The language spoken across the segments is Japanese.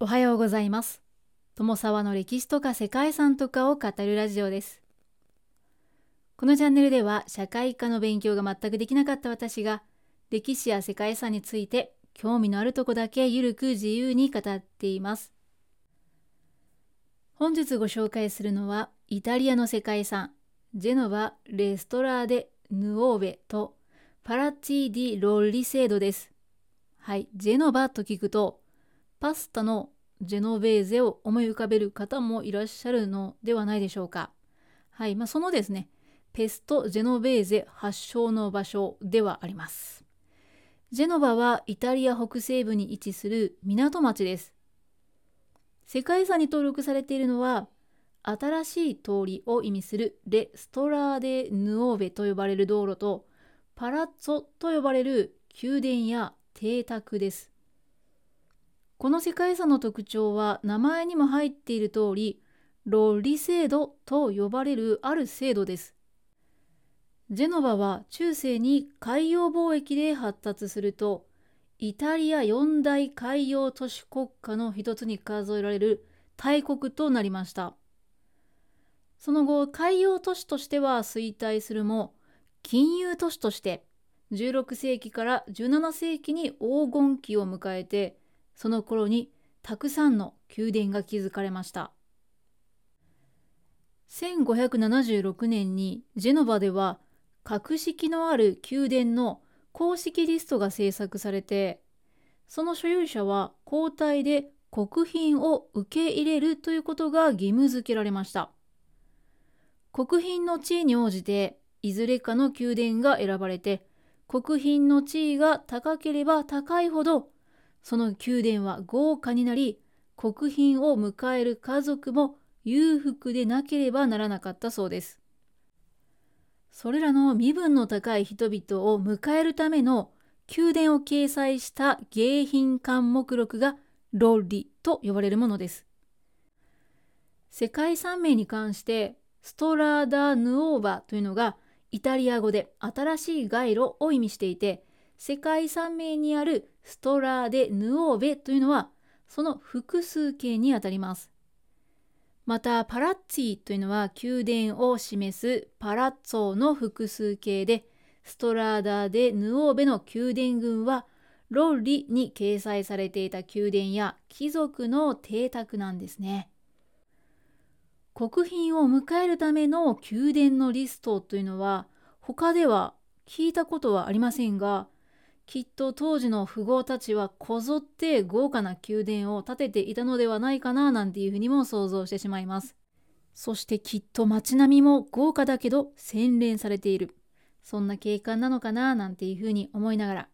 おはようございます。友沢の歴史とか世界遺産とかを語るラジオです。このチャンネルでは社会科の勉強が全くできなかった私が歴史や世界遺産について興味のあるとこだけゆるく自由に語っています。本日ご紹介するのはイタリアの世界遺産ジェノバ・レストラーデ・ヌオーベとパラッツィ・ディ・ロッリセードです。はい、ジェノバと聞くとパスタのジェノベーゼを思い浮かべる方もいらっしゃるのではないでしょうか。はい、まあ、そのですね、ペスト・ジェノベーゼ発祥の場所ではあります。ジェノバはイタリア北西部に位置する港町です。世界遺産に登録されているのは、新しい通りを意味するレ・ストラーデ・ヌオーベと呼ばれる道路と、パラッツォと呼ばれる宮殿や邸宅です。この世界遺産の特徴は名前にも入っている通り、ロッリ制度と呼ばれるある制度です。ジェノバは中世に海洋貿易で発達すると、イタリア四大海洋都市国家の一つに数えられる大国となりました。その後、海洋都市としては衰退するも、金融都市として16世紀から17世紀に黄金期を迎えて、その頃にたくさんの宮殿が築かれました。1576年にジェノバでは格式のある宮殿の公式リストが制作されて、その所有者は交代で国賓を受け入れるということが義務付けられました。国賓の地位に応じて、いずれかの宮殿が選ばれて、国賓の地位が高ければ高いほど、その宮殿は豪華になり、国賓を迎える家族も裕福でなければならなかったそうです。それらの身分の高い人々を迎えるための宮殿を掲載した迎賓館目録がロッリと呼ばれるものです。世界遺産名に関してストラーダ・ヌオーバというのがイタリア語で新しい街路を意味していて世界遺産名にあるストラーデ・ヌオーベというのはその複数形にあたります。またパラッツィというのは宮殿を示すパラッツォの複数形でストラーダ・デ・ヌオーベの宮殿群はロッリに掲載されていた宮殿や貴族の邸宅なんですね。国賓を迎えるための宮殿のリストというのは他では聞いたことはありませんがきっと当時の富豪たちはこぞって豪華な宮殿を建てていたのではないかななんていうふうにも想像してしまいます。そしてきっと街並みも豪華だけど洗練されている。そんな景観なのかななんていうふうに思いながら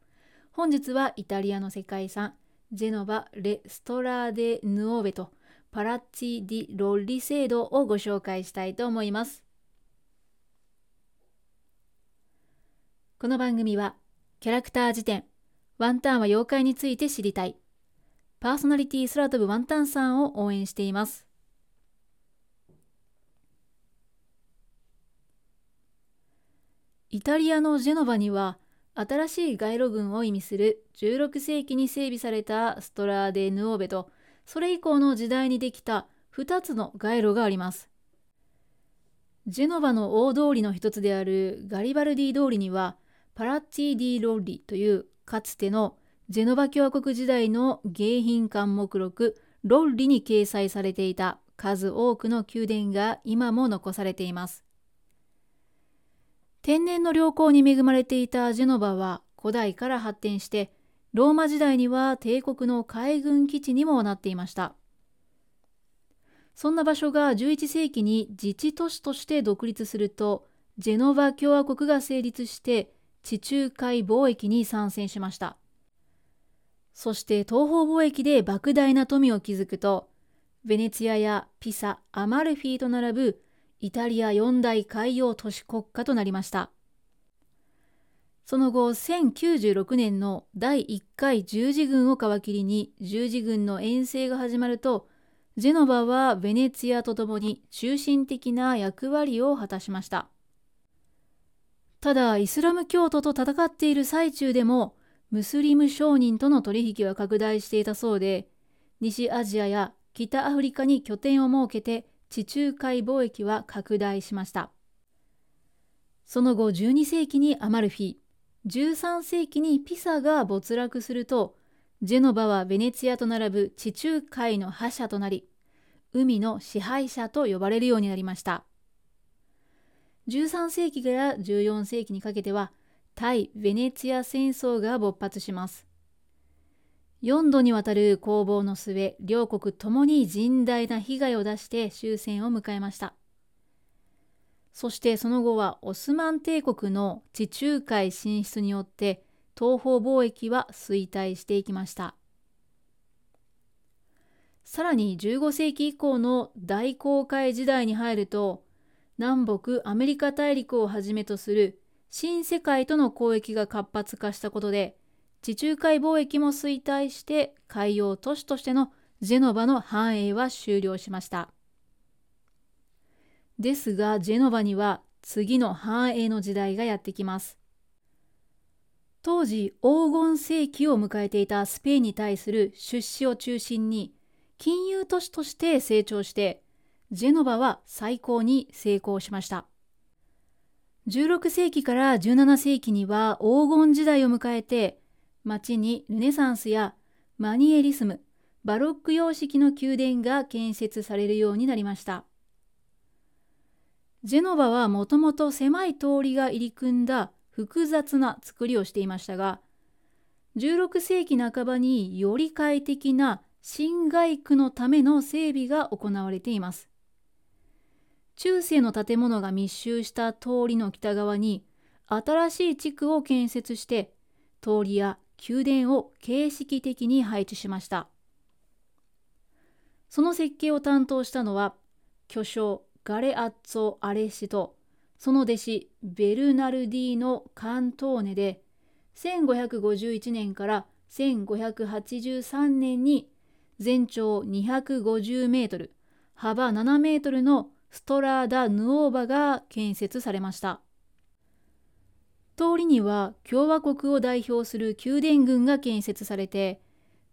本日はイタリアの世界遺産ジェノバ・レ・ストラーデ・ヌオーベとパラッツィ・ディ・ロッリ制度をご紹介したいと思います。この番組はキャラクター辞典ワンタンは妖怪について知りたいパーソナリティ空飛ぶワンタンさんを応援しています。イタリアのジェノバには新しい街路群を意味する16世紀に整備されたストラーデ・ヌオーベとそれ以降の時代にできた2つの街路があります。ジェノバの大通りの一つであるガリバルディ通りにはパラッツィ・ディ・ロッリというかつてのジェノバ共和国時代の迎賓館目録ロッリに掲載されていた数多くの宮殿が今も残されています。天然の良好に恵まれていたジェノバは古代から発展してローマ時代には帝国の海軍基地にもなっていました。そんな場所が11世紀に自治都市として独立するとジェノバ共和国が成立して地中海貿易に参戦しました。そして東方貿易で莫大な富を築くとベネツィアやピサ、アマルフィと並ぶイタリア四大海洋都市国家となりました。その後、1096年の第1回十字軍を皮切りに十字軍の遠征が始まると、ジェノバはベネツィアとともに中心的な役割を果たしました。ただ、イスラム教徒と戦っている最中でも、ムスリム商人との取引は拡大していたそうで、西アジアや北アフリカに拠点を設けて地中海貿易は拡大しました。その後12世紀にアマルフィ、13世紀にピサが没落すると、ジェノバはベネツィアと並ぶ地中海の覇者となり、海の支配者と呼ばれるようになりました。13世紀から14世紀にかけては、対ベネツィア戦争が勃発します。4度にわたる攻防の末、両国ともに甚大な被害を出して終戦を迎えました。そしてその後はオスマン帝国の地中海進出によって東方貿易は衰退していきました。さらに15世紀以降の大航海時代に入ると南北アメリカ大陸をはじめとする新世界との交易が活発化したことで地中海貿易も衰退して海洋都市としてのジェノバの繁栄は終了しました。ですが、ジェノバには次の繁栄の時代がやってきます。当時、黄金世紀を迎えていたスペインに対する出資を中心に、金融都市として成長して、ジェノバは最高に成功しました。16世紀から17世紀には黄金時代を迎えて、街にルネサンスやマニエリスム、バロック様式の宮殿が建設されるようになりました。ジェノバはもともと狭い通りが入り組んだ複雑な作りをしていましたが、16世紀半ばにより快適な新街区のための整備が行われています。中世の建物が密集した通りの北側に新しい地区を建設して通りや宮殿を形式的に配置しました。その設計を担当したのは巨匠ガレアッツォ・アレシとその弟子ベルナルディーノ・カントーネで1551年から1583年に全長250メートル幅7メートルのストラーダ・ヌオーバが建設されました通りには共和国を代表する宮殿群が建設されて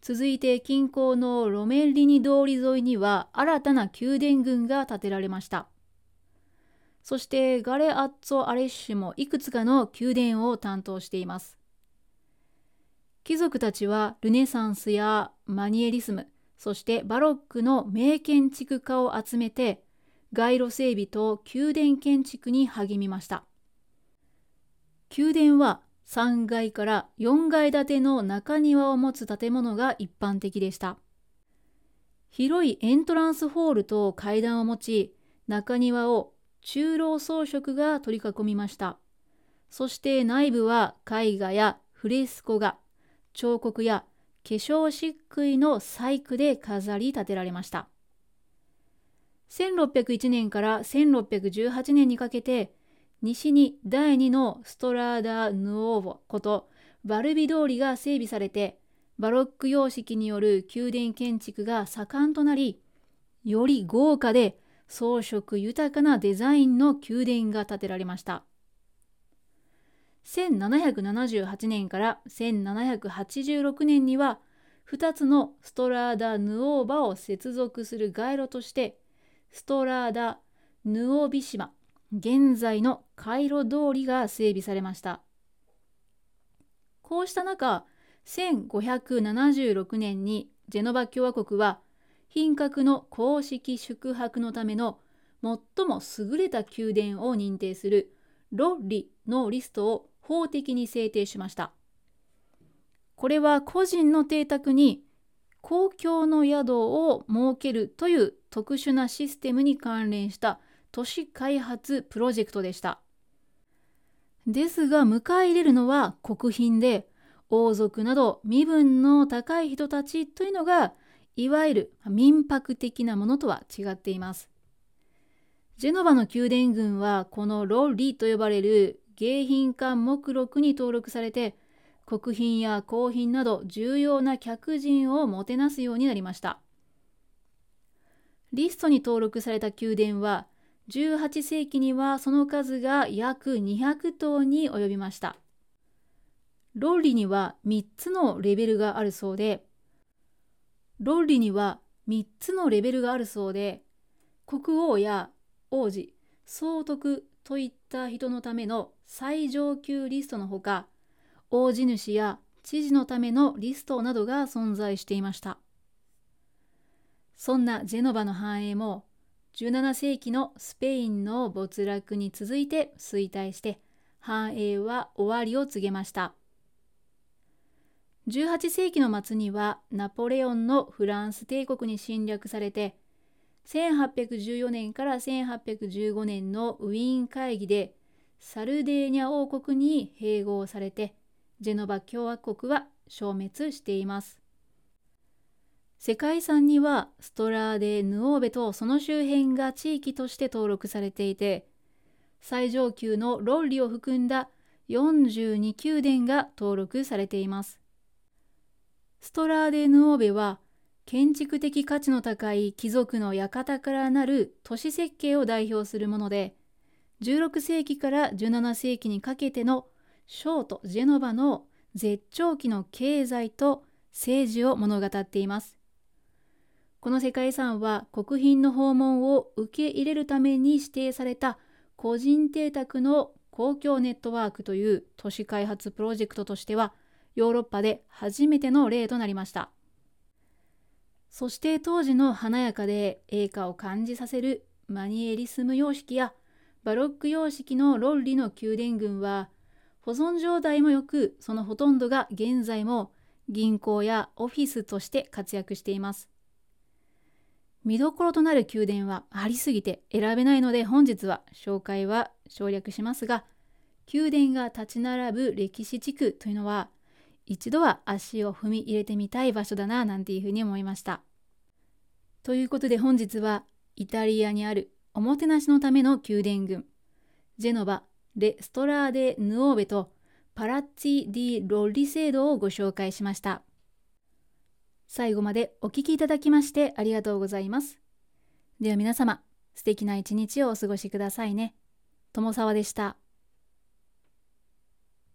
続いて近郊のロメンリニ通り沿いには新たな宮殿群が建てられました。そしてガレアッツォ・アレッシュもいくつかの宮殿を担当しています。貴族たちはルネサンスやマニエリスム、そしてバロックの名建築家を集めて街路整備と宮殿建築に励みました。宮殿は3階から4階建ての中庭を持つ建物が一般的でした。広いエントランスホールと階段を持ち、中庭を中老装飾が取り囲みました。そして内部は絵画やフレスコ画、彫刻や化粧漆喰の細工で飾り立てられました。1601年から1618年にかけて西に第2のストラーダ・ヌオーボことバルビ通りが整備されてバロック様式による宮殿建築が盛んとなりより豪華で装飾豊かなデザインの宮殿が建てられました。1778年から1786年には2つのストラーダ・ヌオーバを接続する街路としてストラーダ・ヌオビ島現在の回路通りが整備されました。こうした中、1576年にジェノバ共和国は品格の公式宿泊のための最も優れた宮殿を認定するロッリのリストを法的に制定しました。これは個人の邸宅に公共の宿を設けるという特殊なシステムに関連した都市開発プロジェクトでした。ですが迎え入れるのは国賓で王族など身分の高い人たちというのがいわゆる民泊的なものとは違っています。ジェノバの宮殿群はこのロッリと呼ばれる迎賓館目録に登録されて国賓や公賓など重要な客人をもてなすようになりました。リストに登録された宮殿は18世紀にはその数が約200頭に及びました。論理には3つのレベルがあるそうで、論理には3つのレベルがあるそうで国王や王子総督といった人のための最上級リストのほか大地主や知事のためのリストなどが存在していました。そんなジェノバの繁栄も17世紀のスペインの没落に続いて衰退して繁栄は終わりを告げました。18世紀の末にはナポレオンのフランス帝国に侵略されて1814年から1815年のウィーン会議でサルデーニャ王国に併合されてジェノバ共和国は消滅しています。世界遺産にはストラーデ・ヌオーベとその周辺が地域として登録されていて最上級の論理を含んだ42宮殿が登録されています。ストラーデ・ヌオーベは建築的価値の高い貴族の館からなる都市設計を代表するもので16世紀から17世紀にかけてのショート・ジェノバの絶頂期の経済と政治を物語っています。この世界遺産は国賓の訪問を受け入れるために指定された個人邸宅の公共ネットワークという都市開発プロジェクトとしてはヨーロッパで初めての例となりました。そして当時の華やかで栄華を感じさせるマニエリスム様式やバロック様式のロッリの宮殿群は保存状態も良くそのほとんどが現在も銀行やオフィスとして活躍しています。見どころとなる宮殿はありすぎて選べないので本日は紹介は省略しますが宮殿が立ち並ぶ歴史地区というのは一度は足を踏み入れてみたい場所だななんていうふうに思いました。ということで本日はイタリアにあるおもてなしのための宮殿群ジェノバレ・ストラーデ・ヌオーベとパラッツィ・ディ・ロッリ制度をご紹介しました。最後までお聴きいただきましてありがとうございます。では皆様、素敵な一日をお過ごしくださいね。友沢でした。